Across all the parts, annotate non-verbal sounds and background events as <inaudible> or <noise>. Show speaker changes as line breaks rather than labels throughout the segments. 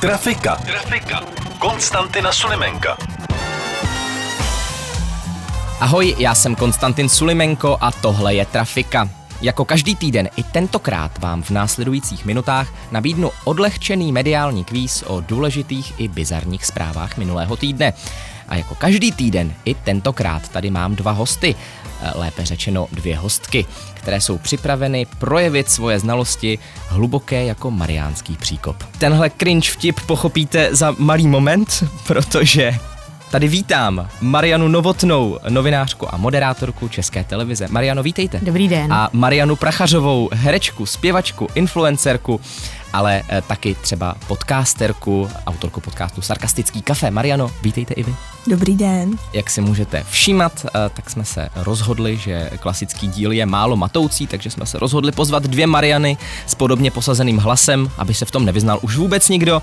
Trafika. Trafika. Konstantina Sulimenka.
Ahoj, já jsem Konstantin Sulimenko a tohle je Trafika. Jako každý týden i tentokrát vám v následujících minutách nabídnu odlehčený mediální kvíz o důležitých i bizarních zprávách minulého týdne. A jako každý týden i tentokrát tady mám dva hosty, lépe řečeno dvě hostky, které jsou připraveny projevit svoje znalosti hluboké jako mariánský příkop. Tenhle cringe vtip pochopíte za malý moment, <laughs> protože Tady vítám Marianu Novotnou, novinářku a moderátorku České televize. Mariano, vítejte.
Dobrý den.
A Marianu Prachařovou, herečku, zpěvačku, influencerku, ale eh, taky třeba podcasterku, autorku podcastu Sarkastický kafe. Mariano, vítejte i vy.
Dobrý den.
Jak si můžete všímat, eh, tak jsme se rozhodli, že klasický díl je málo matoucí, takže jsme se rozhodli pozvat dvě Mariany s podobně posazeným hlasem, aby se v tom nevyznal už vůbec nikdo.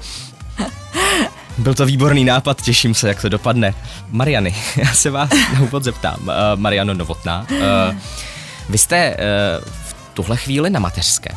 <laughs> Byl to výborný nápad, těším se, jak to dopadne. Mariany, <laughs> já se vás na úvod zeptám. Uh, Mariano Novotná, uh, vy jste uh, v tuhle chvíli na mateřské.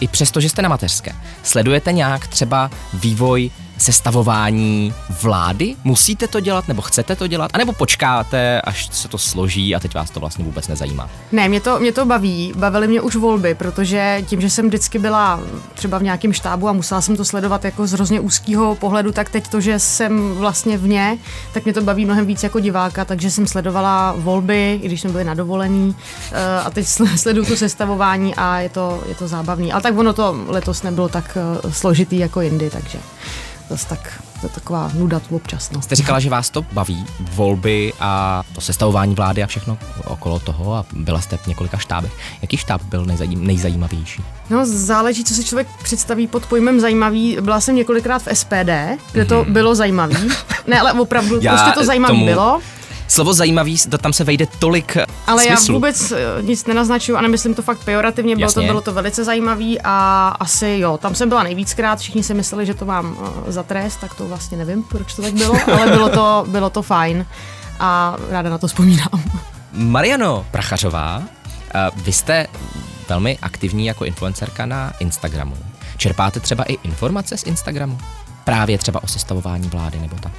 I přesto, že jste na mateřské, sledujete nějak třeba vývoj sestavování vlády? Musíte to dělat nebo chcete to dělat? A nebo počkáte, až se to složí a teď vás to vlastně vůbec nezajímá?
Ne, mě to, mě to baví. Bavily mě už volby, protože tím, že jsem vždycky byla třeba v nějakém štábu a musela jsem to sledovat jako z hrozně úzkého pohledu, tak teď to, že jsem vlastně v ně, tak mě to baví mnohem víc jako diváka, takže jsem sledovala volby, i když jsme byli na dovolení eh, a teď sleduju to sestavování a je to, je to zábavný. Ale tak ono to letos nebylo tak eh, složitý jako jindy, takže zase tak to je taková nuda tu občas. No.
Jste říkala, že vás to baví, volby a to sestavování vlády a všechno okolo toho a byla jste v několika štábech. Jaký štáb byl nejzajím, nejzajímavější?
No záleží, co si člověk představí pod pojmem zajímavý. Byla jsem několikrát v SPD, kde to mm-hmm. bylo zajímavý. Ne, ale opravdu, Já prostě to zajímavé tomu... bylo.
Slovo zajímavý, tam se vejde tolik
Ale
smyslu.
já vůbec eh, nic nenaznačuju a nemyslím to fakt pejorativně, bylo to, bylo to velice zajímavý a asi jo, tam jsem byla nejvíckrát, všichni si mysleli, že to mám uh, za trest, tak to vlastně nevím, proč to tak bylo, <laughs> ale bylo to, bylo to fajn a ráda na to vzpomínám.
Mariano Prachařová, vy jste velmi aktivní jako influencerka na Instagramu. Čerpáte třeba i informace z Instagramu? Právě třeba o sestavování vlády nebo tak?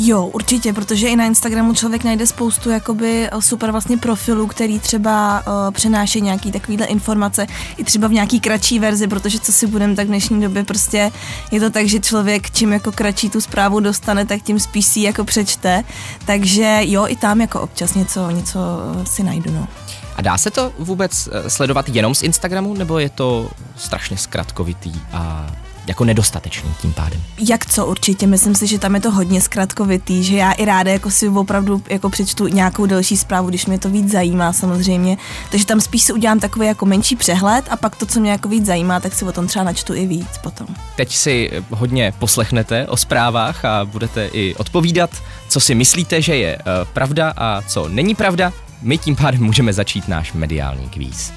Jo, určitě, protože i na Instagramu člověk najde spoustu jakoby eh, super vlastně profilů, který třeba uh, přenáší nějaký takovýhle informace i třeba v nějaký kratší verzi, protože co si budem, tak v dnešní době prostě je to tak, že člověk čím jako kratší tu zprávu dostane, tak tím spíš si jako přečte, takže jo, i tam jako občas něco, něco eh, si najdu, no.
A dá se to vůbec sledovat jenom z Instagramu, nebo je to strašně zkratkovitý a jako nedostatečný tím pádem.
Jak co určitě, myslím si, že tam je to hodně zkratkovitý, že já i ráda jako si opravdu jako přečtu nějakou delší zprávu, když mě to víc zajímá samozřejmě, takže tam spíš si udělám takový jako menší přehled a pak to, co mě jako víc zajímá, tak si o tom třeba načtu i víc potom.
Teď si hodně poslechnete o zprávách a budete i odpovídat, co si myslíte, že je uh, pravda a co není pravda. My tím pádem můžeme začít náš mediální kvíz.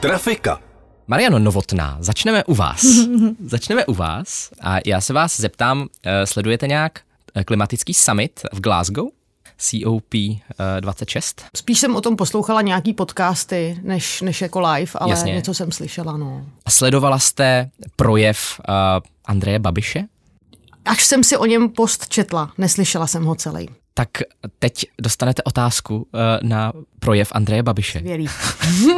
Trafika.
Mariano Novotná, začneme u vás. <laughs> začneme u vás a já se vás zeptám, eh, sledujete nějak eh, klimatický summit v Glasgow? COP26? Eh,
Spíš jsem o tom poslouchala nějaký podcasty, než, než jako live, ale Jasně. něco jsem slyšela, no.
A sledovala jste projev uh, Andreje Babiše?
Až jsem si o něm post četla, neslyšela jsem ho celý
tak teď dostanete otázku uh, na projev Andreje Babiše.
Věrí.
uh,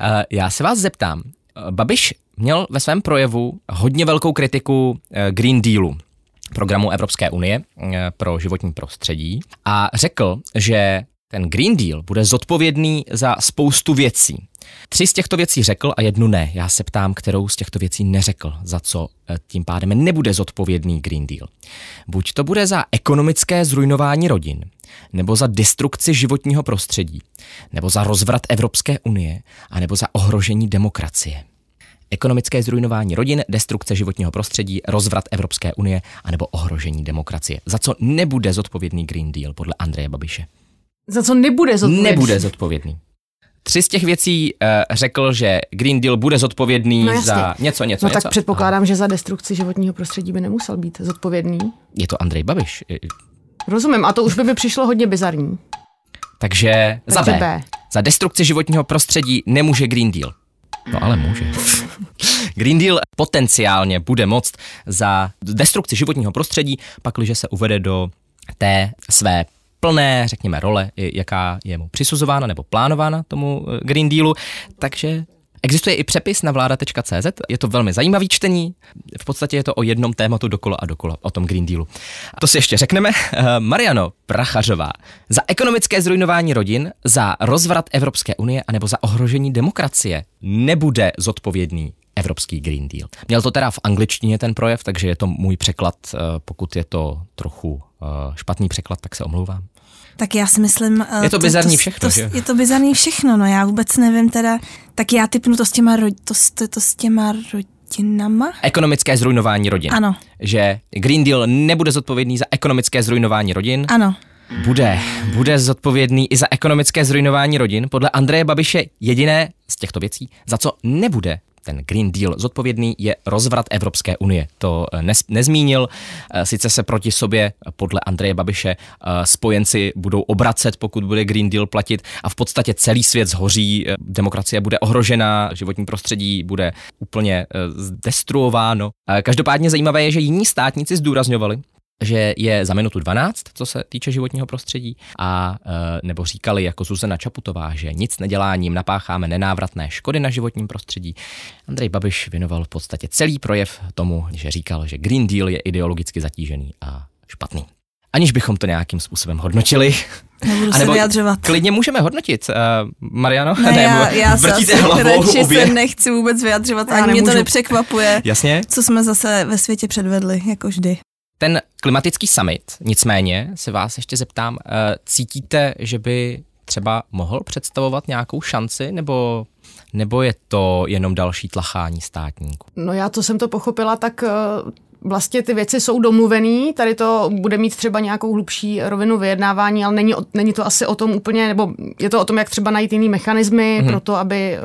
<laughs> já se vás zeptám. Babiš měl ve svém projevu hodně velkou kritiku uh, Green Dealu, programu Evropské unie pro životní prostředí a řekl, že ten Green Deal bude zodpovědný za spoustu věcí. Tři z těchto věcí řekl a jednu ne. Já se ptám, kterou z těchto věcí neřekl, za co eh, tím pádem nebude zodpovědný Green Deal. Buď to bude za ekonomické zrujnování rodin, nebo za destrukci životního prostředí, nebo za rozvrat Evropské unie, a nebo za ohrožení demokracie. Ekonomické zrujnování rodin, destrukce životního prostředí, rozvrat Evropské unie anebo ohrožení demokracie. Za co nebude zodpovědný Green Deal podle Andreje Babiše?
Za co nebude zodpovědný?
Nebude zodpovědný. Tři z těch věcí uh, řekl, že Green Deal bude zodpovědný
No jasně.
za něco, něco,
No
něco.
tak předpokládám, že za destrukci životního prostředí by nemusel být zodpovědný.
Je to Andrej Babiš.
Rozumím, a to už by mi přišlo hodně bizarní.
Takže, za
Takže
B.
B.
Za destrukci životního prostředí nemůže Green Deal. No ale může. <laughs> Green Deal potenciálně bude moct za destrukci životního prostředí, pakliže se uvede do té své plné, řekněme, role, jaká je mu přisuzována nebo plánována tomu eh, Green Dealu. Takže Existuje i přepis na vláda.cz, je to velmi zajímavý čtení, v podstatě je to o jednom tématu dokola a dokola, o tom Green Dealu. To si ještě řekneme. Eh, Mariano Prachařová, za ekonomické zrujnování rodin, za rozvrat Evropské unie anebo za ohrožení demokracie nebude zodpovědný Evropský Green Deal. Měl to teda v angličtině ten projev, takže je to můj překlad, eh, pokud je to trochu špatný překlad, tak se omlouvám.
Tak já si myslím... eh,
Je to bizarní všechno,
to,
že?
Je to bizarní všechno, no já vůbec nevím teda. Tak já typnu to s těma, ro, to, to, to s těma rodinama?
Ekonomické zrujnování rodin.
Ano,
Že Green Deal nebude zodpovědný za ekonomické zrujnování rodin.
ano.
Bude. Bude zodpovědný i za ekonomické zrujnování rodin. Podle Andreje Babiše jediné z těchto věcí, za co nebude ten Green Deal zodpovědný, je rozvrat Evropské unie. To eh, nes, nezmínil. Eh, Sice se proti sobě podle Andreje Babiše eh, spojenci budou obracet, pokud bude Green Deal platit a v podstatě celý svět zhoří, demokracie bude ohrožena, životní prostředí bude úplně zdestruováno. Eh, Každopádně zajímavé je, že jiní státníci zdůrazňovali, že je za minutu 12, co se týče životního prostředí, a e, nebo říkali jako Zuzana Čaputová, že nic neděláním napácháme nenávratné škody na životním prostředí. Andrej Babiš věnoval v podstatě celý projev tomu, že říkal, že Green Deal je ideologicky zatížený a špatný. Aniž bychom to nějakým způsobem hodnotili.
Nebudu se
nebo
vyjadřovat.
Klidně můžeme hodnotit. Uh, Mariano?
Ne, <laughs> já, já se
vrtíte
asi
hlavou
radši
obě.
se nechci vůbec vyjadřovat,
Já
ani mě to nepřekvapuje,
Jasně.
co jsme zase ve světě předvedli, jako vždy.
Ten klimatický summit, nicméně se vás ještě zeptám, eh, cítíte, že by třeba mohl představovat nějakou šanci, nebo, nebo je to jenom další tlachání státníků?
No já, co jsem to pochopila, tak eh, vlastně ty věci jsou domluvený, tady to bude mít třeba nějakou hlubší rovinu vyjednávání, ale není, není to asi o tom úplně, nebo je to o tom, jak třeba najít jiný mechanismy
Mhm.
pro, to, aby, eh,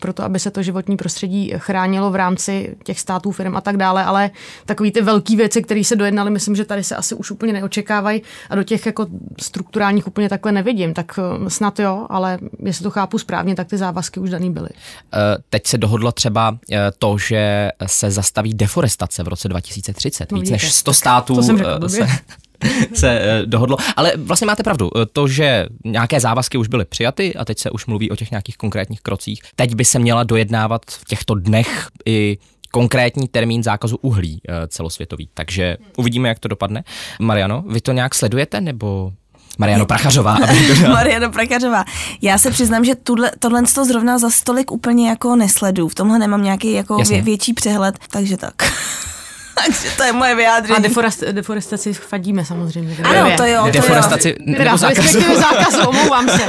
pro to, aby se to životní prostředí chránilo v rámci těch států, firm a tak dále, ale takový ty velké věci, které se dojednaly, myslím, že tady se asi už úplně neočekávají a do těch jako strukturálních úplně takhle nevidím, tak eh, snad jo, ale jestli to chápu správně, tak ty závazky už daný byly.
Eh, Teď se dohodlo třeba to, že se zastaví deforestace v roce 2030.
No
Víc než 100
tak
států eh, se, <laughs> se eh, dohodlo. Ale vlastně máte pravdu. Eh, To, že nějaké závazky už byly přijaty a teď se už mluví o těch nějakých konkrétních krocích. Teď by se měla dojednávat v těchto dnech i konkrétní termín zákazu uhlí celosvětový. Takže uvidíme, jak to dopadne. Mariano, vy to nějak sledujete, nebo Mariano Prachařová? <laughs>
Mariana Prakařová. Já se přiznám, že tuhle, tohle to zrovna za stolik úplně jako nesledu. V tomhle nemám nějaký jako vě, větší přehled, takže tak. <laughs> <laughs> takže to je moje
A
vyjádření.
deforest, deforestaci fadíme samozřejmě.
Ano, to jo, to jo.
Deforestaci
Teda,
nebo zákazu?
respektive zákazu, <laughs> omlouvám se.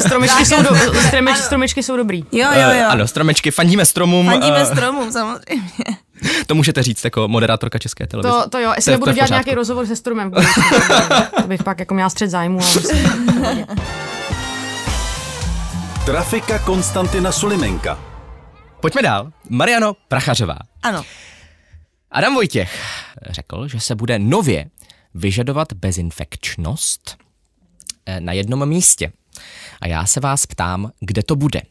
Stromečky jsou, do, stromeč, stromečky jsou dobrý.
Jo, jo,
Eh,
jo.
Ano, stromečky, fandíme stromům.
Fandíme
eh,
stromům, samozřejmě. <laughs>
To můžete říct jako moderátorka České televize.
To, to jo,
To
jestli
je-
nebudu
to je
dělat nějaký rozhovor se stromem, to bych pak jako měla střed zájmu. Ale myslím,
Trafika Konstantina Sulimenka.
Pojďme dál. Mariano Prachařová.
Ano.
Adam Vojtěch řekl, že se bude nově vyžadovat bezinfekčnost eh, na jednom místě. A já se vás ptám, kde to bude.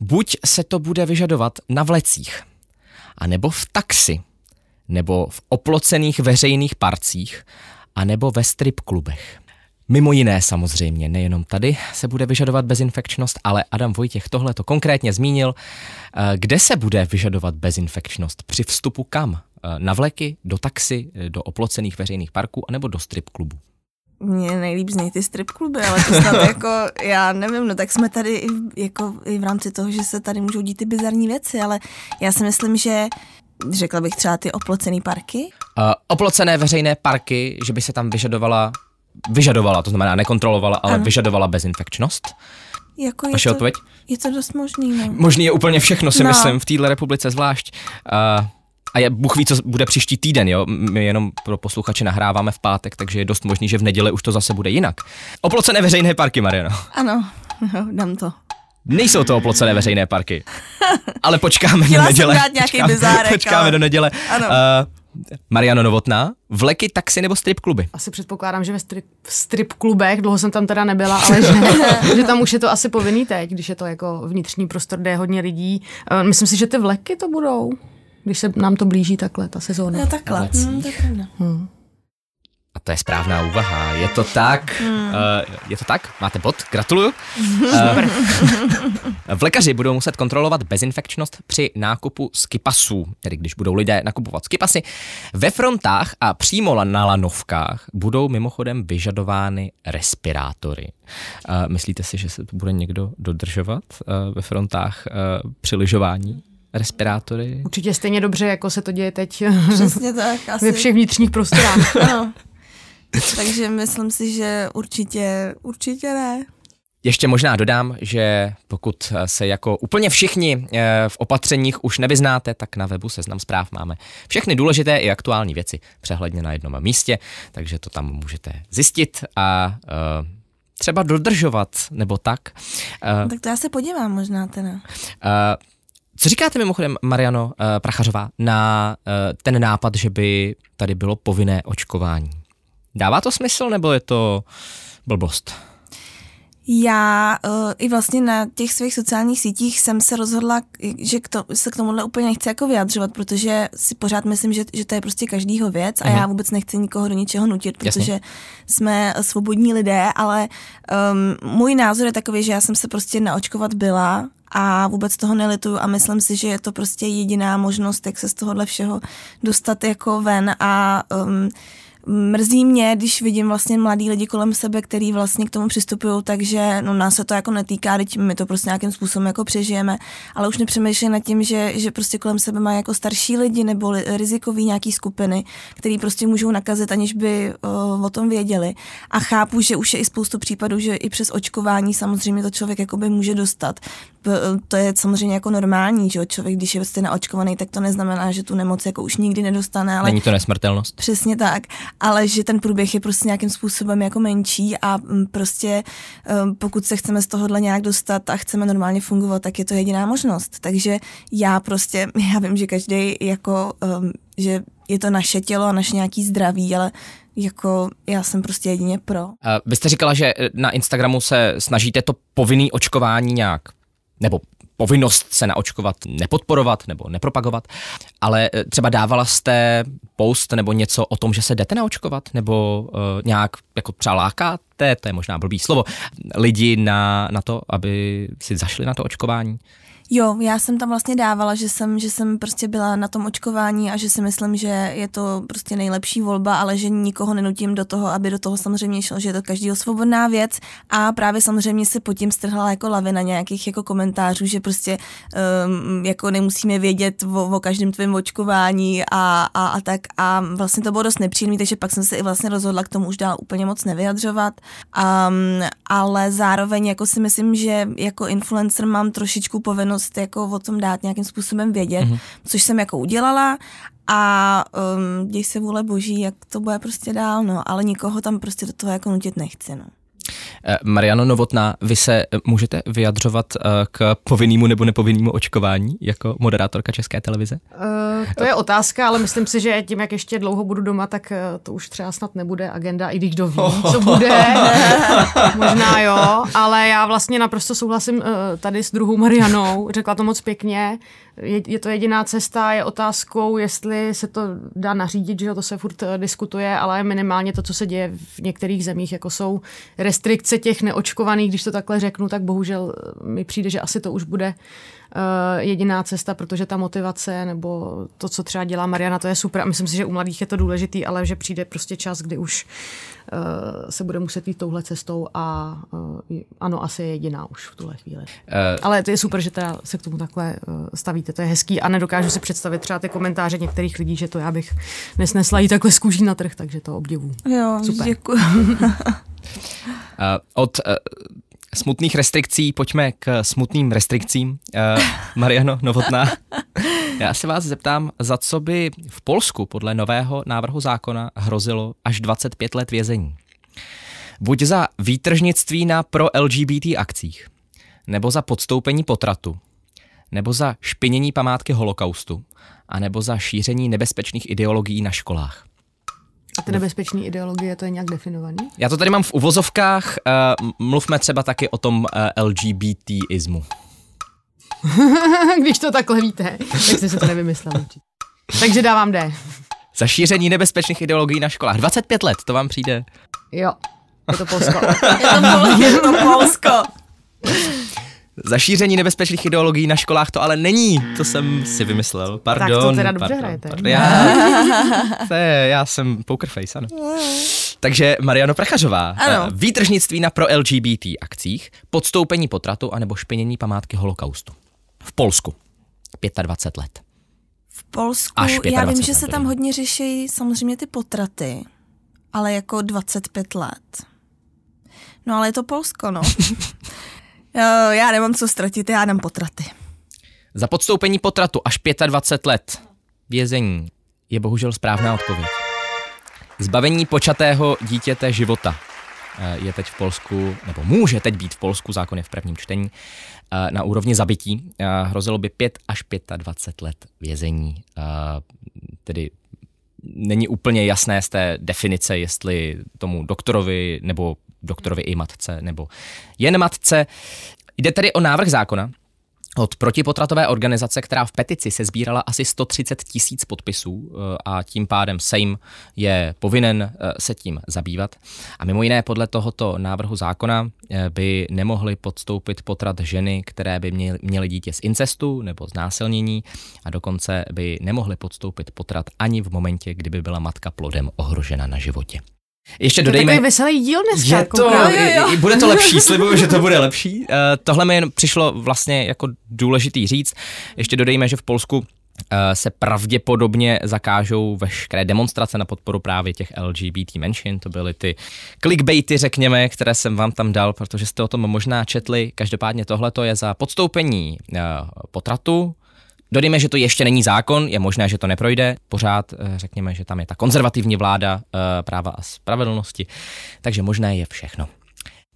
Buď se to bude vyžadovat na vlecích, anebo v taxi, nebo v oplocených veřejných parcích, anebo ve strip klubech. Mimo jiné samozřejmě, nejenom tady se bude vyžadovat bezinfekčnost, ale Adam Vojtěch tohle to konkrétně zmínil. Eh, Kde se bude vyžadovat bezinfekčnost? Při vstupu kam? Eh, Na vleky, do taxi, eh, do oplocených veřejných parků, anebo do strip klubu?
Mně nejlíp zní ty strip kluby, ale to snad <laughs> jako, já nevím, no tak jsme tady i, jako, i v rámci toho, že se tady můžou dít ty bizarní věci, ale já si myslím, že řekla bych třeba ty oplocený parky.
Uh, oplocené veřejné parky, že by se tam vyžadovala, vyžadovala, to znamená nekontrolovala, ale
Ano.
vyžadovala bezinfekčnost.
Jako je
Vaše
to,
odpověď?
Je to dost možný, no.
Možný je úplně všechno, si
No.
myslím, v téhle republice zvlášť. Uh, a je, Bůh ví, co bude příští týden, jo? My jenom pro posluchače nahráváme v pátek, takže je dost možný, že v neděli už to zase bude jinak. Oplocené veřejné parky, Mariano.
Ano, jo, dám to.
Nejsou to oplocené veřejné parky. <laughs> Ale počkáme
Chtěla
do
jsem
neděle.
dát nějaký
počkáme,
bizárek,
počkáme
ale-
do neděle.
Ano.
Uh, Mariano Novotná, vleky, taxi nebo strip kluby?
Asi předpokládám, že ve strip, v strip klubech, dlouho jsem tam teda nebyla, ale že, <laughs> že tam už je to asi povinný teď, když je to jako vnitřní prostor, kde je hodně lidí. Eh, Myslím si, že ty vleky to budou, když se nám to blíží takhle, ta sezóna.
Jo, takhle. Hmm, to je pravda.
A to je správná úvaha. Je to tak?
Hmm.
Uh, je to tak? Máte bod? Gratuluju. Uh, <laughs> vlekaři budou muset kontrolovat bezinfekčnost při nákupu skipasů, tedy když budou lidé nakupovat skipasy. Ve frontách a přímo na lanovkách budou mimochodem vyžadovány respirátory. Uh, myslíte si, že se to bude někdo dodržovat uh, ve frontách uh, při lyžování? Respirátory?
Určitě stejně dobře, jako se to děje teď <laughs>
Přesně tak. <laughs> Asi.
ve všech vnitřních prostorách. <laughs>
Ano. Takže myslím si, že určitě, určitě ne.
Ještě možná dodám, že pokud se jako úplně všichni eh, v opatřeních už nevyznáte, tak na webu Seznam zpráv máme všechny důležité i aktuální věci přehledně na jednom místě, takže to tam můžete zjistit a eh, třeba dodržovat, nebo tak. Eh,
Tak to já se podívám možná teda.
eh, Co říkáte mimochodem, Mariano eh, Prachařová, na eh, ten nápad, že by tady bylo povinné očkování? Dává to smysl, nebo je to blbost?
Já uh, i vlastně na těch svých sociálních sítích jsem se rozhodla, že k to, se k tomuhle úplně nechci jako vyjadřovat, protože si pořád myslím, že, že to je prostě každýho věc a
Mhm.
já vůbec nechci nikoho do ničeho nutit,
Jasně.
protože jsme svobodní lidé, ale um, můj názor je takový, že já jsem se prostě naočkovat byla a vůbec toho nelituju a myslím si, že je to prostě jediná možnost, jak se z tohohle všeho dostat jako ven a um, Mrzí mě, když vidím vlastně mladý lidi kolem sebe, který vlastně k tomu přistupují, takže no, nás se to jako netýká, teď my to prostě nějakým způsobem jako přežijeme, ale už nepřemýšlím nad tím, že, že prostě kolem sebe mají jako starší lidi nebo li, rizikový nějaký skupiny, který prostě můžou nakazit, aniž by uh, o tom věděli. A chápu, že už je i spoustu případů, že i přes očkování samozřejmě to člověk jakoby může dostat. To je samozřejmě jako normální, že jo? člověk, když je prostě naočkovaný, tak to neznamená, že tu nemoc jako už nikdy nedostane, ale
Není to nesmrtelnost?
Přesně tak, ale že ten průběh je prostě nějakým způsobem jako menší a mm, prostě um, pokud se chceme z tohohle nějak dostat a chceme normálně fungovat, tak je to jediná možnost. Takže já prostě, <laughs> já vím, že každý jako, um, že je to naše tělo a naše nějaký zdraví, ale jako já jsem prostě jedině pro.
Vy jste říkala, že na Instagramu se snažíte to povinný očkování nějak, nebo povinnost se naočkovat nepodporovat nebo nepropagovat, ale eh, třeba dávala jste post nebo něco o tom, že se jdete naočkovat, nebo uh, nějak jako třeba lákáte, to je možná blbý slovo, lidi na, na to, aby si zašli na to očkování?
Jo, já jsem tam vlastně dávala, že jsem, že jsem prostě byla na tom očkování a že si myslím, že je to prostě nejlepší volba, ale že nikoho nenutím do toho, aby do toho samozřejmě šel, že je to každýho svobodná věc. A právě samozřejmě se pod tím strhla jako lavina nějakých jako komentářů, že prostě um, jako nemusíme vědět o, o každém tvém očkování a, a, a tak. A vlastně to bylo dost nepříjemné, takže pak jsem se i vlastně rozhodla k tomu už dál úplně moc nevyjadřovat, um, ale zároveň jako si myslím, že jako influencer mám trošičku povinnost jako o tom dát nějakým způsobem vědět, mm-hmm. což jsem jako udělala a um, děj se vůle boží, jak to bude prostě dál, no, ale nikoho tam prostě do toho jako nutit nechci, no.
Eh, Mariano Novotná, vy se eh, můžete vyjadřovat eh, k povinnému nebo nepovinnému očkování jako moderátorka České televize?
Uh, to je otázka, ale myslím si, že tím, jak ještě dlouho budu doma, tak to už třeba snad nebude agenda, i když kdo ví, co bude. <laughs> Možná jo, ale já vlastně naprosto souhlasím uh, tady s druhou Marianou. Řekla to moc pěkně. Je, je to jediná cesta, je otázkou, jestli se to dá nařídit, že to se furt diskutuje, ale minimálně to, co se děje v některých zemích, jako jsou restrikce těch neočkovaných, když to takhle řeknu, tak bohužel uh, mi přijde, že asi to už bude uh, jediná cesta, protože ta motivace nebo to, co třeba dělá Mariana, to je super a myslím si, že u mladých je to důležitý, ale že přijde prostě čas, kdy už uh, se bude muset jít touhle cestou a uh, ano, asi je jediná už v tuhle chvíli.
Eh,
Ale to je super, že teda se k tomu takhle uh, stavíte, to je hezký a nedokážu si představit třeba ty komentáře některých lidí, že to já bych nesnesla jí takhle z kůží na trh, takže to obdivu.
Jo,
Super.
děkuji. <laughs>
Eh, Od eh, smutných restrikcí pojďme k smutným restrikcím. Uh, Mariano Novotná, já se vás zeptám, za co by v Polsku podle nového návrhu zákona hrozilo až 25 let vězení. Buď za výtržnictví na pro-LGBT akcích, nebo za podstoupení potratu, nebo za špinění památky holokaustu, a nebo za šíření nebezpečných ideologií na školách.
A ty nebezpečné ideologie, to je nějak definovaný?
Já to tady mám v uvozovkách. Uh, mluvme třeba taky o tom uh, eh, LGBTismu. <laughs>
Když to takhle víte, tak jste se to nevymyslel. Takže dávám D.
Za šíření nebezpečných ideologií na školách. 25 let, to vám přijde?
Jo, je to Polsko. <laughs>
je, to Pol- je to Polsko.
Za šíření nebezpečných ideologií na školách to ale není, to jsem si vymyslel. Pardon. Tak
to teda dobře pardon, hrajete.
Pardon, já, <laughs> to je, já jsem pokerface, ano. Takže Mariano Prachařová, ano. Eh, výtržnictví na pro LGBT akcích, podstoupení potratu anebo špinění památky holokaustu. V Polsku. 25 let.
V Polsku, Až já vím, že se tam hodně řeší samozřejmě ty potraty, ale jako 25 let. No ale je to Polsko, no. <laughs> já nemám co ztratit, já dám potraty.
Za podstoupení potratu až 25 let vězení je bohužel správná odpověď. Zbavení počatého dítěte života eh, je teď v Polsku, nebo může teď být v Polsku, zákon je v prvním čtení, eh, na úrovni zabití. Eh, hrozilo by 5 až 25 let vězení. Tedy není úplně jasné z té definice, jestli tomu doktorovi nebo doktorovi i matce nebo jen matce. Jde tedy o návrh zákona, od protipotratové organizace, která v petici se sbírala asi 130 tisíc podpisů eh, a tím pádem Sejm je povinen eh, se tím zabývat. A mimo jiné podle tohoto návrhu zákona eh, by nemohly podstoupit potrat ženy, které by měly dítě z incestu nebo z násilnění a dokonce by nemohly podstoupit potrat ani v momentě, kdyby byla matka plodem ohrožena na životě. Ještě dodejme.
To je veselý díl dneska.
Je to, jo, jo, jo. Bude to lepší, <laughs> slibuju, že to bude lepší. Uh, tohle mi jen přišlo vlastně jako důležitý říct. Ještě dodejme, že v Polsku uh, se pravděpodobně zakážou veškeré demonstrace na podporu právě těch LGBT menšin. To byly ty clickbaity, řekněme, které jsem vám tam dal, protože jste o tom možná četli. Každopádně tohle je za podstoupení uh, potratu, Dodejme, že to ještě není zákon, je možné, že to neprojde. Pořád eh, řekněme, že tam je ta konzervativní vláda eh, práva a spravedlnosti, takže možné je všechno.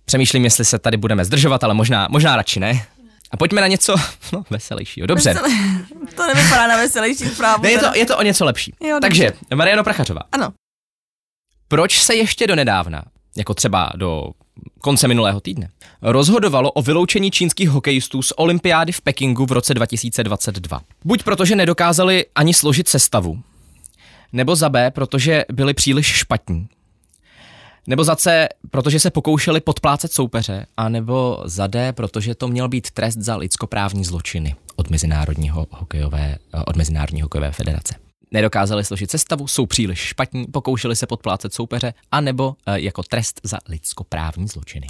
Přemýšlím, jestli se tady budeme zdržovat, ale možná, možná radši ne. A pojďme na něco <laughs> no, veselějšího. Dobře. Vesel...
To nevypadá na veselější zprávu.
Ne, je, to, je to o něco lepší. Jo, Takže, Mariano Prachařová.
Ano.
Proč se ještě do nedávna, jako třeba do konce minulého týdne, rozhodovalo o vyloučení čínských hokejistů z olympiády v Pekingu v roce 2022. Buď protože nedokázali ani složit sestavu, nebo za B, protože byli příliš špatní, nebo za C, protože se pokoušeli podplácet soupeře, a nebo za D, protože to měl být trest za lidskoprávní zločiny od Mezinárodního hokejové, od Mezinárodní hokejové federace nedokázali složit sestavu, jsou příliš špatní, pokoušeli se podplácet soupeře, anebo e, jako trest za lidskoprávní zločiny.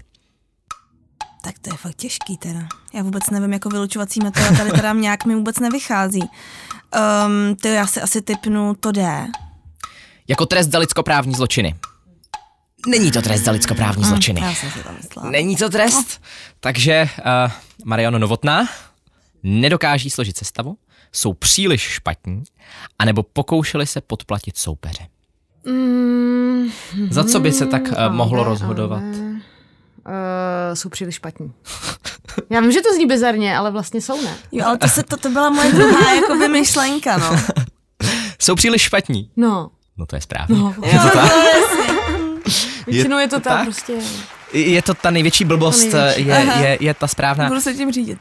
Tak to je fakt těžký teda. Já vůbec nevím, jako vylučovací metoda tady teda nějak mi vůbec nevychází. Um, to já si asi typnu to D.
Jako trest za lidskoprávní zločiny. Není to trest za lidskoprávní hm, zločiny.
Já jsem si to myslela.
Není to trest? No. Takže uh, Mariano Novotná nedokáží složit sestavu, jsou příliš špatní, anebo pokoušeli se podplatit soupeře. Mm, Za co by se tak mohlo ale, rozhodovat? Ale, uh,
jsou příliš špatní. Já vím, že to zní bizarně, ale vlastně jsou ne.
Jo, ale to, se, to, to byla moje druhá jakoby myšlenka, no. <laughs>
jsou příliš špatní?
No.
No to je správně. No. <laughs>
Je to tak? <laughs> Většinou je to ta tak? prostě...
Je to ta největší blbost, největší. Je, je, je ta správná.
Budu se tím řídit.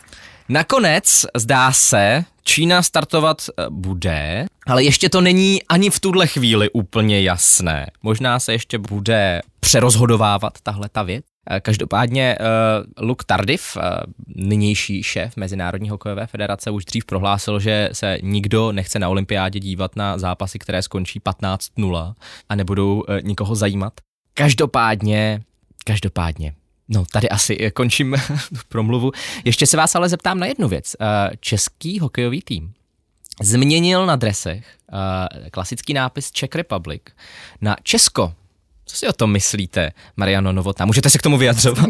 Nakonec zdá se, Čína startovat eh, bude, ale ještě to není ani v tuhle chvíli úplně jasné. Možná se ještě bude přerozhodovávat tahle ta věc. Eh, každopádně uh, Luke Tardif, uh, nynější šéf Mezinárodní hokejové federace, už dřív prohlásil, že se nikdo nechce na olympiádě dívat na zápasy, které skončí 15-0 a nebudou uh, nikoho zajímat. Každopádně, každopádně, No, tady asi končím <laughs> promluvu. Ještě se vás ale zeptám na jednu věc. Eh, český hokejový tým změnil na dresech eh, klasický nápis Czech Republic na Česko Co si o tom myslíte, Mariano Novotná? Můžete se k tomu vyjadřovat?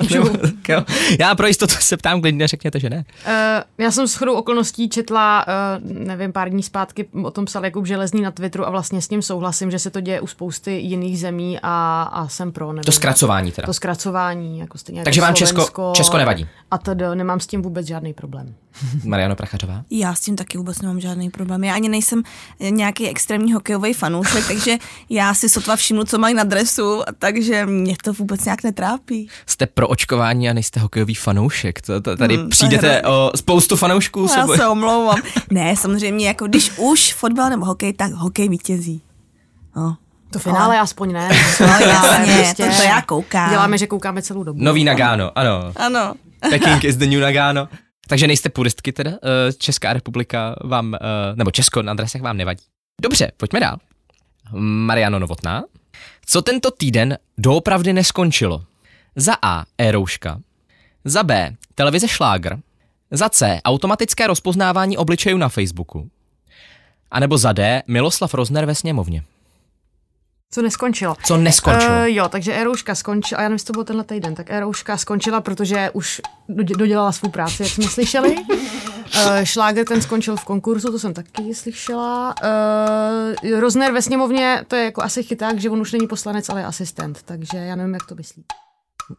<laughs> Já pro jistotu se ptám, klidně řekněte, že ne.
Uh, já jsem s chodou okolností četla, uh, nevím, pár dní zpátky o tom psal Jakub Železný na Twitteru a vlastně s ním souhlasím, že se to děje u spousty jiných zemí a, a jsem pro. Nevím,
To zkracování teda.
To zkracování, jako stejně
Takže
jako
vám Česko, Česko nevadí.
A tedy nemám s tím vůbec žádný problém. <laughs>
Mariano Prachařová?
Já s tím taky vůbec nemám žádný problém. Já ani nejsem nějaký extrémní hokejový fanoušek, takže já si sotva všimnu, co mají na dresu, takže mě to vůbec nějak netrápí.
Jste pro očkování a nejste hokejový fanoušek. To, to, tady
Hmm, to
přijdete o spoustu fanoušků.
Já
se
se omlouvám. <laughs> Ne, samozřejmě, jako když už fotbal nebo hokej, tak hokej vítězí. No.
To finále aspoň ne. <laughs>
No jasně, to, to já koukám.
Děláme, že koukáme celou dobu.
Nový Nagano, ano.
Ano.
Peking is the new Nagano. Takže nejste puristky teda? Eh, Česká republika vám, eh, nebo Česko na adresech vám nevadí. Dobře, pojďme dál. Mariano Novotná. Co tento týden doopravdy neskončilo? Za A. E-rouška. Za B. Televize Šlágr. Za C. Automatické rozpoznávání obličejů na Facebooku. A nebo za D. Miloslav Rozner ve sněmovně.
Co neskončilo?
Co neskončilo?
Uh, jo, takže Erouška skončila, a já nevím, jestli to bylo tenhle týden, tak Erouška skončila, protože už dodě- dodělala svou práci, jak jsme slyšeli. Uh, <laughs> Šláger ten skončil v konkurzu, to jsem taky slyšela. Uh, Rozner ve sněmovně, to je jako asi chyták, že on už není poslanec, ale je asistent, takže já nevím, jak to myslí.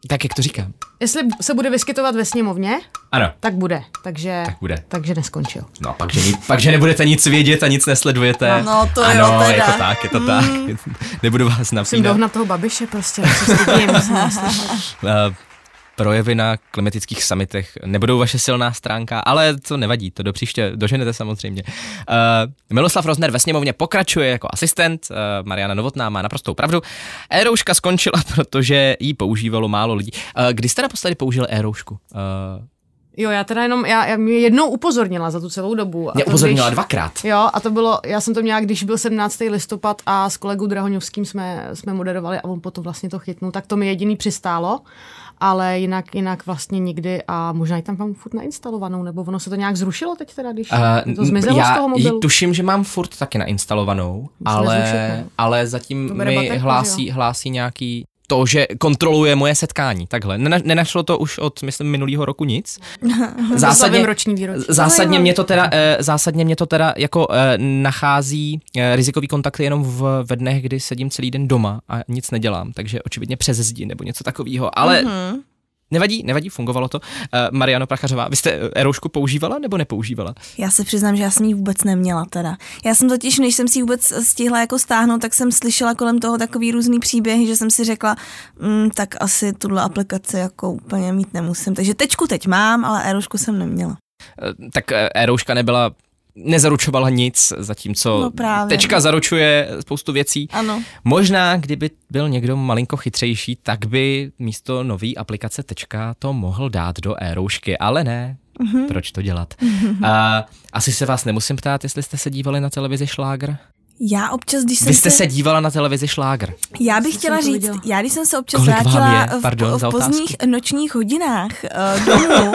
Tak jak to říkám?
Jestli se bude vyskytovat ve sněmovně,
Ano,
tak bude, takže,
tak bude.
takže neskončil.
No a pak že, pak, že nebudete nic vědět a nic nesledujete.
No, to
ano,
jo, teda.
je to tak, je to tak. Nebudu vás
Musím
napínat.
dohnat toho babiše prostě, já se stydím. <laughs> <laughs>
projevy na klimatických summitech nebudou vaše silná stránka, ale to nevadí, to do příště doženete samozřejmě. Uh, Miloslav Rozner ve sněmovně pokračuje jako asistent, uh, Mariana Novotná má naprostou pravdu. E-rouška skončila, <laughs> protože ji používalo málo lidí. Uh, kdy jste naposledy použil e-roušku? Uh,
Jo, já teda jenom, já, já mě jednou upozornila za tu celou dobu. a
mě
to
upozornila
když-
dvakrát.
Jo, a to bylo, já jsem to měla, když byl 17. listopad a s kolegou Drahoňovským jsme, jsme moderovali a on potom vlastně to chytnul, tak to mi jediný přistálo, ale jinak, jinak vlastně nikdy a možná ji tam mám furt nainstalovanou, nebo ono se to nějak zrušilo teď teda, když
Uh,
to zmizelo
já
z toho mobilu.
tuším, že mám furt taky nainstalovanou, ale,
nezrušit,
ale zatím mi
baterku,
hlásí, hlásí nějaký to, že kontroluje moje setkání. Takhle. Nena, nenašlo to už od, myslím, minulého roku nic. <laughs>
Zásadně,
zásadně mě to teda, eh, zásadně mě to teda jako eh, nachází eh, rizikový kontakty jenom v, ve dnech, kdy sedím celý den doma a nic nedělám, takže očividně přes zdi nebo něco takového. Ale
Mhm.
Nevadí, nevadí, fungovalo to. Eh, Mariano Prachařová, vy jste eh, Eroušku používala nebo nepoužívala?
Já se přiznám, že já jsem ji vůbec neměla teda. Já jsem totiž, než jsem si ji vůbec stihla jako stáhnout, tak jsem slyšela kolem toho takový různý příběhy, že jsem si řekla, mm, tak asi tuhle aplikaci jako úplně mít nemusím. Takže tečku teď mám, ale Erošku jsem neměla.
Eh, tak e-rouška nebyla nezaručovala nic, zatímco
No právě.
tečka zaručuje spoustu věcí.
Ano.
Možná, kdyby byl někdo malinko chytřejší, tak by místo nový aplikace tečka to mohl dát do e-roušky, ale ne. Mm-hmm. Proč to dělat? Mm-hmm. A, asi se vás nemusím ptát, jestli jste se dívali na televizi Šlágr.
Já občas, když jsem
Vy jste
se...
se dívala na televizi Šlágr.
Já bych
jsem
chtěla říct,
viděla.
já když jsem se občas
Kolik
vrátila
je? Pardon
v, v pozdních nočních hodinách uh, domů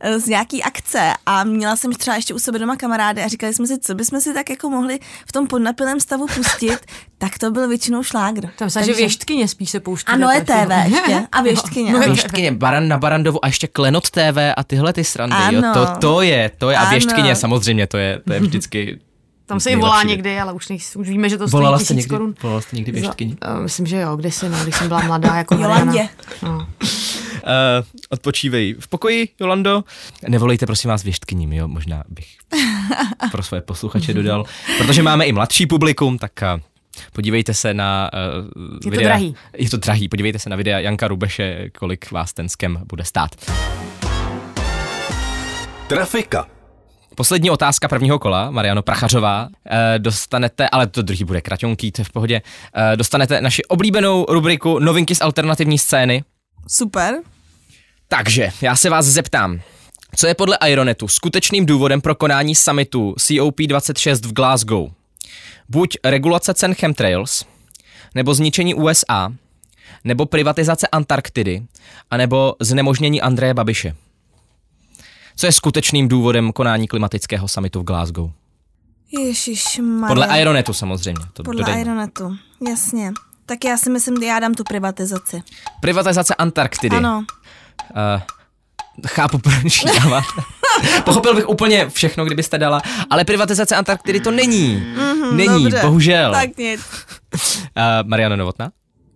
eh, z nějaký akce a měla jsem třeba ještě u sebe doma kamarády a říkali jsme si, co bychom si tak jako mohli v tom podnapilém stavu pustit, <laughs> tak to byl většinou šlágr.
Tam se, že věštkyně spíš se pouští.
Ano, je TV ještě. <laughs> A věštkyně.
No,
ano.
Věštkyně, Baran na Barandovu a ještě Klenot TV a tyhle ty srandy. Jo,
Ano.
to, to je, to je. A
Ano.
věštkyně samozřejmě, to je, to je vždycky <laughs>
Tam se i volá
nejlepší.
někdy, ale už, nejs, už víme, že to stojí
Volala jste
tisíc
někdy,
korun.
volala jste někdy věštkyni?
Uh, myslím, že jo, kdysi, no, když jsem byla mladá jako. <laughs>
Jolandě.
No.
Uh, odpočívej v pokoji, Jolando. Nevolejte prosím vás věštkyním, jo, možná bych <laughs> pro své posluchače dodal, protože máme i mladší publikum, tak uh, podívejte se na uh,
to
videa.
drahý.
Je to drahý, podívejte se na videa Janka Rubeše, kolik vás ten skem bude stát.
Trafika.
Poslední otázka prvního kola, Mariano Prachařová. E, dostanete, ale to druhý bude kraťonký, to je v pohodě. E, dostanete naši oblíbenou rubriku Novinky z alternativní scény.
Super.
Takže, já se vás zeptám, co je podle Ironetu skutečným důvodem pro konání summitu COP26 v Glasgow? Buď regulace cen chemtrails, nebo zničení USA, nebo privatizace Antarktidy, anebo znemožnění Andreje Babiše. Co je skutečným důvodem konání klimatického summitu v Glasgow?
Ježíš.
Podle Ironetu samozřejmě. To
Podle
dodejme.
Ironetu, jasně. Tak já si myslím, já dám tu privatizaci.
Privatizace Antarktidy.
Ano.
Uh, chápu, <laughs> proč ji dáváte. <laughs> Pochopil bych úplně všechno, kdybyste dala, ale privatizace Antarktidy to není. Mm-hmm, není,
dobře.
bohužel.
Tak nic. <laughs>
Uh, Mariana Novotná?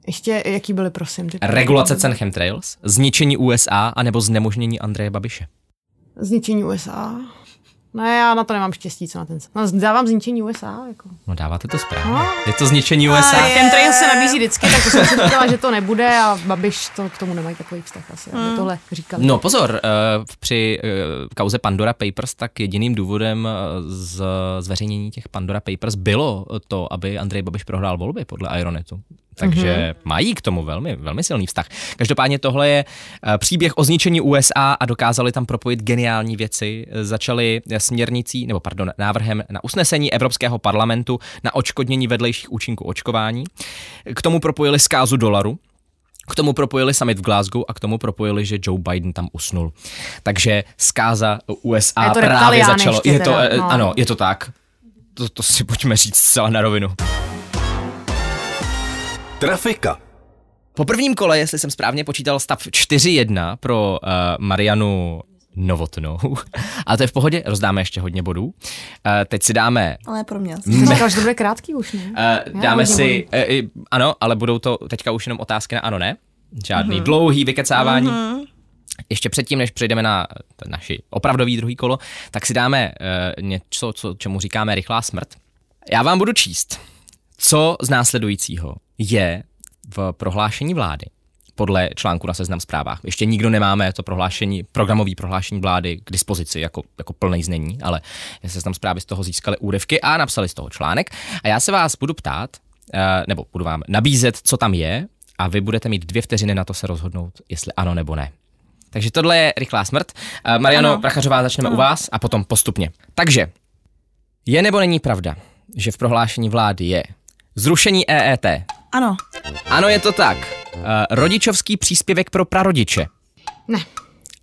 Ještě, jaký byly, prosím? Ty
Regulace cen chemtrails, zničení USA anebo znemožnění Andreje Babiše.
Zničení USA. Ne, já na to nemám štěstí, co na ten. No, dávám zničení USA. Jako.
No dáváte to správně. Je to zničení USA.
A je.
Chemtrail se nabízí vždycky, tak to jsem si říkala, že to nebude a Babiš to k tomu nemají takový vztah asi, aby tohle říkali.
No pozor, eh, při eh, kauze Pandora Papers, tak jediným důvodem eh, z zveřejnění těch Pandora Papers bylo to, aby Andrej Babiš prohrál volby podle Ironetu. Takže mm-hmm. mají k tomu velmi, velmi silný vztah. Každopádně tohle je příběh o zničení USA a dokázali tam propojit geniální věci. Začali směrnicí, nebo pardon, návrhem na usnesení Evropského parlamentu na očkodnění vedlejších účinků očkování. K tomu propojili zkázu dolaru, k tomu propojili summit v Glasgow a k tomu propojili, že Joe Biden tam usnul. Takže zkáza USA
je to
právě začalo. Je to,
teda,
eh,
no.
Ano, je to tak. To, to si pojďme říct zcela na rovinu.
Trafika.
Po prvním kole, jestli jsem správně počítal, stav 4-1 pro uh, Marianu Novotnou. <laughs> Ale to je v pohodě, rozdáme ještě hodně bodů. Uh, teď si dáme
Ale pro mě.
Jsi <laughs> říkal, že to bude krátký už, ne?
Uh, dáme si, uh, ano, ale budou to teďka už jenom otázky na ano, ne? Žádný mm-hmm. dlouhý vykecávání. Mm-hmm. Ještě předtím, než přejdeme na naši opravdový druhý kolo, tak si dáme uh, něco, co, čemu říkáme rychlá smrt. Já vám budu číst, co z následujícího je v prohlášení vlády podle článku na seznam zprávách. Ještě nikdo nemáme to prohlášení, programový prohlášení vlády k dispozici jako, jako plný znení, ale seznam zprávy z toho získali úryvky a napsali z toho článek. A já se vás budu ptát, eh, nebo budu vám nabízet, co tam je a vy budete mít dvě vteřiny na to se rozhodnout, jestli ano nebo ne. Takže tohle je rychlá smrt. Eh, Mariano
Ano.
Prachařová, začneme u vás a potom postupně. Takže, je nebo není pravda, že v prohlášení vlády je zrušení EET?
Ano.
Ano, je to tak. Uh, rodičovský příspěvek pro prarodiče.
Ne.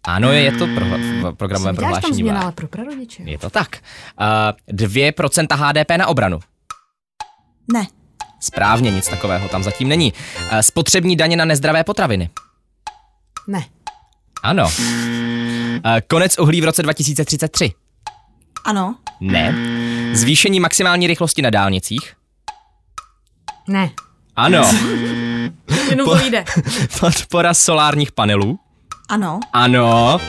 Ano, je to pro, v programovém
Jsem tam
prohlášení
změna, ale
vlády.
pro prarodiče.
Je to tak. Uh, 2% HDP na obranu.
Ne.
Správně, nic takového tam zatím není. Uh, spotřební daně na nezdravé potraviny.
Ne.
Ano. Uh, konec uhlí v roce 2033.
Ano.
Ne. Zvýšení maximální rychlosti na dálnicích.
Ne.
Ano. <laughs>
Jenom to jde. <laughs>
Podpora solárních panelů.
Ano.
Ano.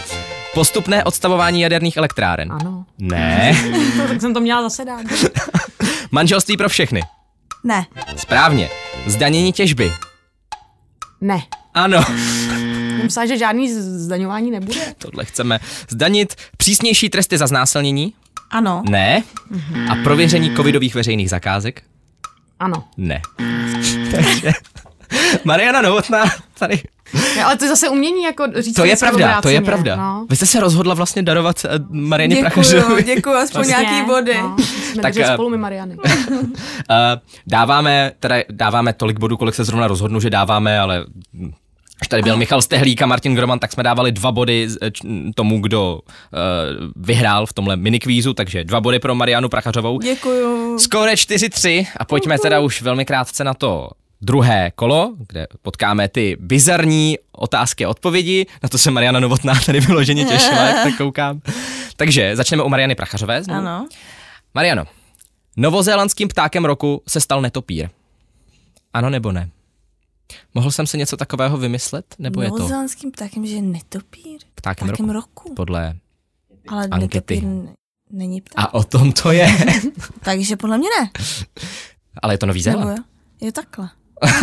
Postupné odstavování jaderných elektráren.
Ano.
Ne.
To, tak jsem to měla zasedat. <laughs>
Manželství pro všechny.
Ne.
Správně. Zdanění těžby.
Ne.
Ano.
Myslím, že žádný z- zdaňování nebude.
Tohle chceme zdanit. Přísnější tresty za znásilnění?
Ano.
Ne. A prověření covidových veřejných zakázek?
Ano.
Ne. <laughs> Takže Mariana Novotná tady.
Ne, ale to je zase umění, jako říct
To je pravda, to je pravda.
No.
Vy jste se rozhodla vlastně darovat eh, Marianě
Děkuju,
Prachařovi.
děkuju, aspoň
Vlastně.
nějaký body.
No, jsme
Tak, eh,
spolu my Mariany.
Uh, <laughs> dáváme, teda dáváme tolik bodů, kolik se zrovna rozhodnu, že dáváme, ale Když tady byl Michal Stehlík a Martin Groman, tak jsme dávali dva body č- tomu, kdo uh, vyhrál v tomhle minikvízu, takže dva body pro Marianu Prachařovou.
Děkuju.
Skóre 4-3 a pojďme teda už velmi krátce na to druhé kolo, kde potkáme ty bizarní otázky a odpovědi. Na to se Mariana Novotná tady vyloženě těšila, jak tak koukám. Takže začneme u Mariany Prachařové. znovu.
Ano.
Mariano, novozélandským ptákem roku se stal netopír. Ano nebo ne? Mohl jsem si něco takového vymyslet? Nebo je to
Novozélandským ptákem, že je netopír?
ptákem
Ptákem
roku?
roku.
Podle...
Ale
ankety.
netopír není pták.
A o tom to je. <laughs>
Takže podle mě ne.
Ale je to Nový
Nebo
Zéland.
jo? Je takhle.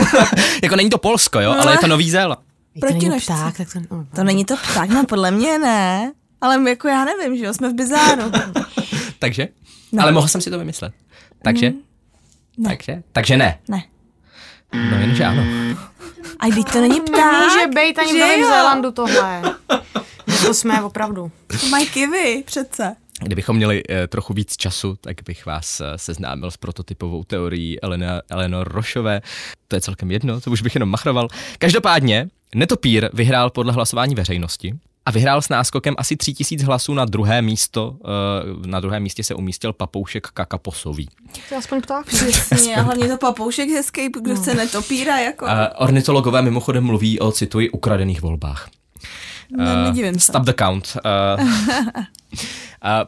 <laughs>
Jako není to Polsko, jo? Ale je to Nový Zéland.
To není
Protinožci.
pták, tak to... No,
To není to pták, no podle mě ne. Ale jako já nevím, že jo, jsme v bizáru. <laughs>
Takže?
No.
Ale mohl jsem si to vymyslet. Takže?
ne.
Takže? Takže ne.
Ne.
No jenže ano.
A teď to není pták.
Nemůže být ani v
že
Novém? Zélandu tohle. To jsme opravdu.
To mají kivy, přece.
Kdybychom měli eh, trochu víc času, tak bych vás eh, seznámil s prototypovou teorií Elena, Eleanor Rošové. To je celkem jedno, to už bych jenom machroval. Každopádně, Netopír vyhrál podle hlasování veřejnosti. A vyhrál s náskokem asi 3000 hlasů na druhé místo. Eh, Na druhém místě se umístil papoušek Kakaposový.
To je aspoň pták.
Přesně, a hlavně to papoušek hezký, kdo se netopírá, jako.
Uh, ornitologové mimochodem mluví o, cituji, ukradených volbách.
Ne, nedivím se.
Stop the count. Uh, uh,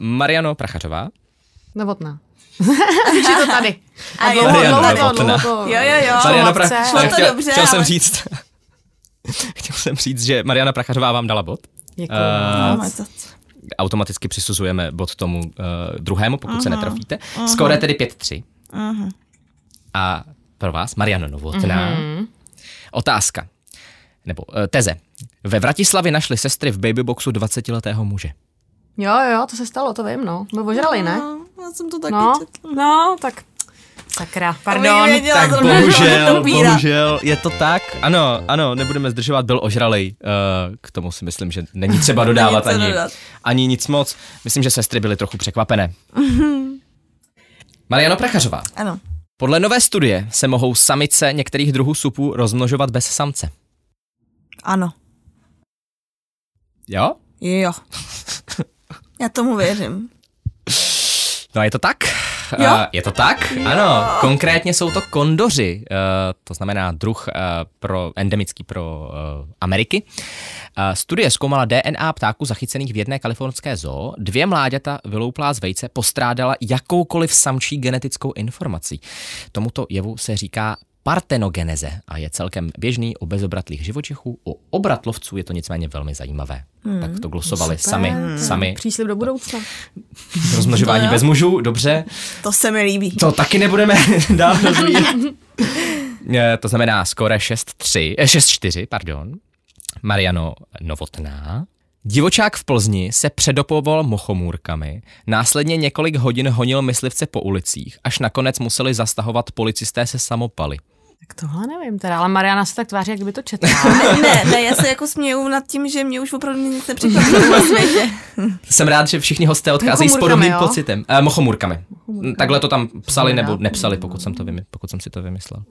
<laughs> Mariano Prachařová.
Novotná. <laughs> Víš, je to tady.
A jo,
Mariano
dlouho
Novotná.
dlouho to. Jo, jo, jo.
Mariano
Šlo
Pra-
Šlo
to
chtěl,
dobře,
chtěl jsem
ale-
říct, <laughs> chtěl jsem říct, že Mariana Prachařová vám dala bod.
Děkuji.
Eh,
Máme to.
Automaticky přisuzujeme bod tomu uh, druhému, pokud se netrafíte. Skoro je tedy 5-3. A pro vás, Mariano Novotná. Otázka. Nebo uh, teze. Ve Vratislavi našli sestry v babyboxu 20-letého muže.
Jo, jo, to se stalo, to vím, no. Byl ožralý, ne?
No, já jsem to taky
No,
četla.
no, tak Sakra, pardon.
věděla,
Tak bohužel, bohužel, je to tak. Ano, ano, nebudeme zdržovat, byl ožralej. Uh, k tomu si myslím, že není třeba <laughs> dodávat ani,
dodat.
ani nic moc. Myslím, že sestry byly trochu překvapené. <laughs> Mariano Prachařová.
Ano.
Podle nové studie se mohou samice některých druhů supů rozmnožovat bez samce.
Ano.
Jo?
Jo. <laughs> Já tomu věřím.
No je to tak?
Jo?
Uh, je to tak? Ano, konkrétně jsou to kondoři, uh, to znamená druh uh, pro endemický pro uh, Ameriky. Uh, studie zkoumala DNA ptáků zachycených v jedné kalifornské zoo. Dvě mláďata vylouplá z vejce postrádala jakoukoliv samčí genetickou informací. Tomuto jevu se říká partenogeneze a je celkem běžný u bezobratlých živočichů. U obratlovců je to nicméně velmi zajímavé. Hmm, tak to glosovali sami, sami.
Příslip do budoucna.
Rozmnožování
jo.
bez mužů, dobře.
To se mi líbí.
To taky nebudeme <laughs> dál rozvíjet. <laughs> Eh, to znamená skore 6-3, eh, 6-4, pardon. Mariano Novotná. Divočák v Plzni se předopoval mochomůrkami, následně několik hodin honil myslivce po ulicích, až nakonec museli zastahovat policisté se samopaly.
Tak tohle nevím teda, ale Mariana se tak tváří, jak kdyby to četla. <laughs>
Ne, ne, ne, já se jako směju nad tím, že mě už opravdu nic nepřekvapí na světě.
Jsem rád, že všichni hosté odcházejí s
Mochomůrkami,
podobným
jo?
pocitem. Eh, mochomůrkami. Takhle to tam psali nebo nepsali, pokud jsem, to vymy, pokud jsem si to vymyslel.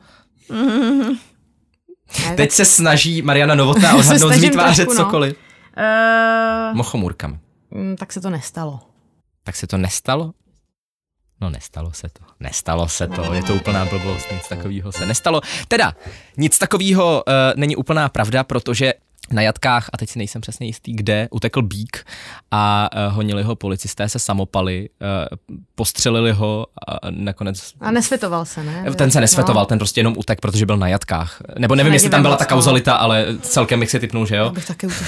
Teď se snaží Mariana Novotná <laughs> odhadnout z výtváře
no.
cokoliv.
Uh,
Mochomůrkami.
tak se to nestalo.
Tak se to nestalo? No nestalo se to. Nestalo se to, je to úplná blbost, nic takového se nestalo. Teda, nic takového uh, není úplná pravda, protože na jatkách, a teď si nejsem přesně jistý, kde, utekl bík a uh, honili ho policisté se samopaly, uh, postřelili ho a nakonec...
A nesvětoval se, ne?
Ten se nesvetoval,
No.
ten prostě jenom utek, protože byl na jatkách. Nebo nevím, jestli tam byla ta kauzalita, ale celkem bych si typnul, že jo?
Já bych taky utekl.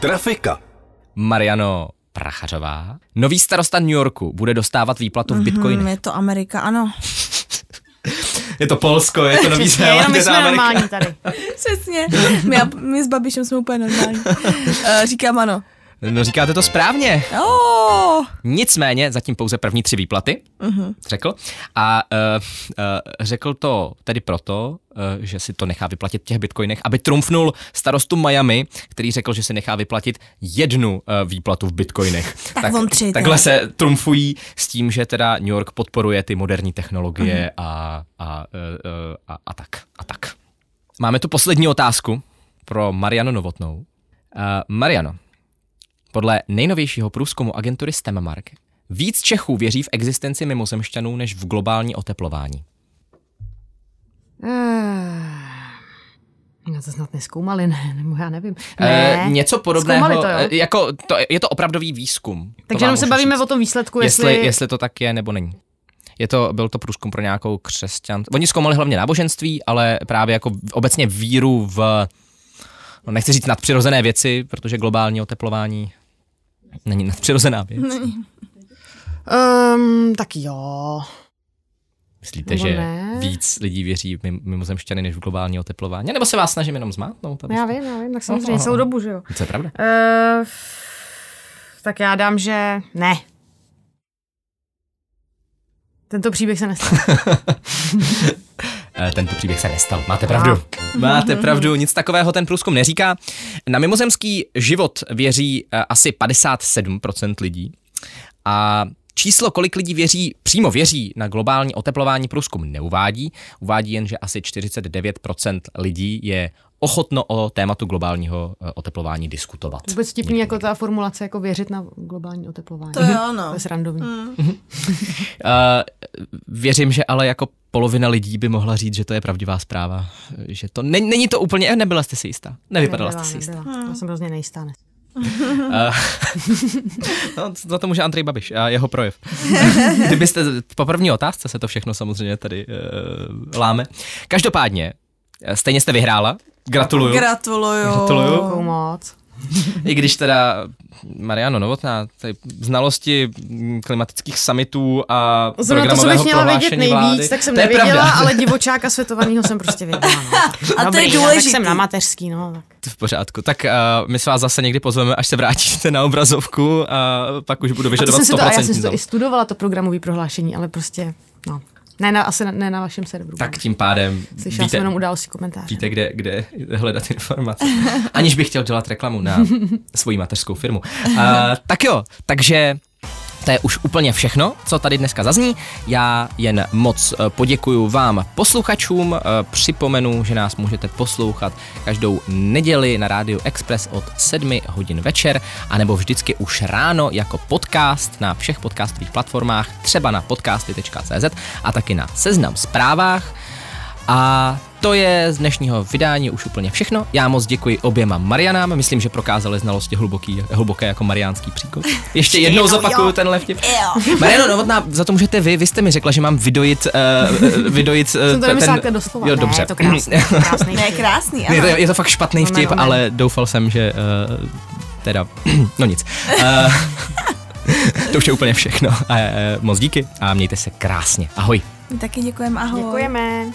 Trafika.
Mariano Prachařová. Nový starosta New Yorku bude dostávat výplatu v bitcoinech.
Hmm, je to Amerika, ano. <laughs>
Je to Polsko, je to Nový <laughs> Zéland,
my
je to
jsme
Amerika.
normální tady. <laughs>
Přesně. My, my s Babišem jsme úplně normální. Uh, říkám ano.
No říkáte to správně.
Oh,
Nicméně zatím pouze první tři výplaty, uh-huh. řekl. A uh, uh, řekl to tedy proto, uh, že si to nechá vyplatit v těch bitcoinech, aby trumfnul starostu Miami, který řekl, že si nechá vyplatit jednu uh, výplatu v bitcoinech. <laughs>
Tak on tři,
Takhle se trumfují s tím, že teda New York podporuje ty moderní technologie uh-huh. a, a, uh, a, a tak. A tak. Máme tu poslední otázku pro Marianu Novotnou. Uh, Mariano, podle nejnovějšího průzkumu agentury STEMmark víc Čechů věří v existenci mimozemšťanů než v globální oteplování.
Eh, No to snad neskoumali, ne, nebo já nevím.
Eh,
Ne,
něco podobného,
Zkoumali to, jo?
eh, jako to, je to opravdový výzkum.
Takže jenom se bavíme
říct.
o tom výsledku,
jestli,
jestli...
jestli to tak je nebo není. Je to, byl to průzkum pro nějakou křesťan. Oni zkoumali hlavně náboženství, ale právě jako obecně víru v, no nechci říct nadpřirozené věci, protože globální oteplování není nadpřirozená věc.
Um, tak jo.
Myslíte,
Nebo
že
ne?
víc lidí věří v mim- mimozemšťany než v globální oteplování? Nebo se vás snažím jenom zmátnout? abyste-
Já vím, já vím, tak samozřejmě
Aha.
celou dobu, že jo.
Co je pravda?
Uh, tak já dám, že ne. <laughs> Tento příběh se nestal. <laughs>
Eh, Tento příběh se nestal. Máte pravdu. Máte pravdu, nic takového ten průzkum neříká. Na mimozemský život věří eh, asi 57% lidí. A číslo, kolik lidí věří, přímo věří na globální oteplování průzkum neuvádí. Uvádí jen, že asi 49% lidí je ochotno o tématu globálního eh, oteplování diskutovat.
Vůbec vtipný jako ta formulace, jako věřit na globální oteplování.
To jo, no.
To je srandovní.
Uh, věřím, že ale jako polovina lidí by mohla říct, že to je pravdivá zpráva. Že to není, není to úplně, nebyla jste si jistá. Nevypadala
Nebyla,
jste si jistá.
nebyla. Já jsem hrozně nejistá.
Uh, <laughs> no, za to může Andrej Babiš a jeho projev. Kdybyste, po první otázce se to všechno samozřejmě tady uh, láme. Každopádně, eh, stejně jste vyhrála. Gratuluju.
Gratuluju.
Gratuluju.
Moc.
I když teda Mariano Novotná, tady znalosti klimatických summitů a
Zrovna to, co bych
programového
měla vědět
prohlášení
nejvíc,
vlády,
tak jsem
to je
nevěděla,
pravda. <laughs>
ale divočáka světovaného jsem prostě věděla. No. <laughs>
A to
Dobrý,
je
no, tak
důležitý.
jsem na mateřský, no. Tak.
V pořádku. Tak uh, my se vás zase někdy pozveme, až se vrátíte na obrazovku a pak už budu
A to
vyžadovat
jsem si to, a já
100%
jsem si to i studovala, to programové prohlášení, ale prostě, no. Ne, na, asi ne na vašem serveru.
Tak tím pádem
Slyšela
víte,
jsem jenom události komentáře.
víte kde, kde hledat informace. Aniž bych chtěl dělat reklamu na <laughs> svoji mateřskou firmu. Uh, tak jo, takže to je už úplně všechno, co tady dneska zazní. Já jen moc eh, poděkuju vám posluchačům. Eh, Připomenu, že nás můžete poslouchat každou neděli na rádiu Express od 7 hodin večer, anebo vždycky už ráno jako podcast na všech podcastových platformách, třeba na podcasty.cz a taky na seznam zprávách. A to je z dnešního vydání už úplně všechno. Já moc děkuji oběma Marianám, myslím, že prokázali znalosti hluboký, hluboké jako mariánský příkop. <laughs> Ještě jednou zopakuju tenhle vtip.
Jo.
Mariano Novotná, za to můžete vy, vy jste mi řekla, že mám vydojit, uh, vydojit uh, <laughs>
Jsem to nemyslela ten... doslova.
Jo,
ne,
dobře.
je to krásný, <laughs> krásný
Ne, krásný,
je, to, je to fakt špatný vtip,
omen.
ale doufal jsem, že uh, teda, <clears throat> no nic. Uh, to už je úplně všechno. Uh, moc díky a mějte se krásně. Ahoj.
Taky děkujeme, ahoj.
Děkujeme.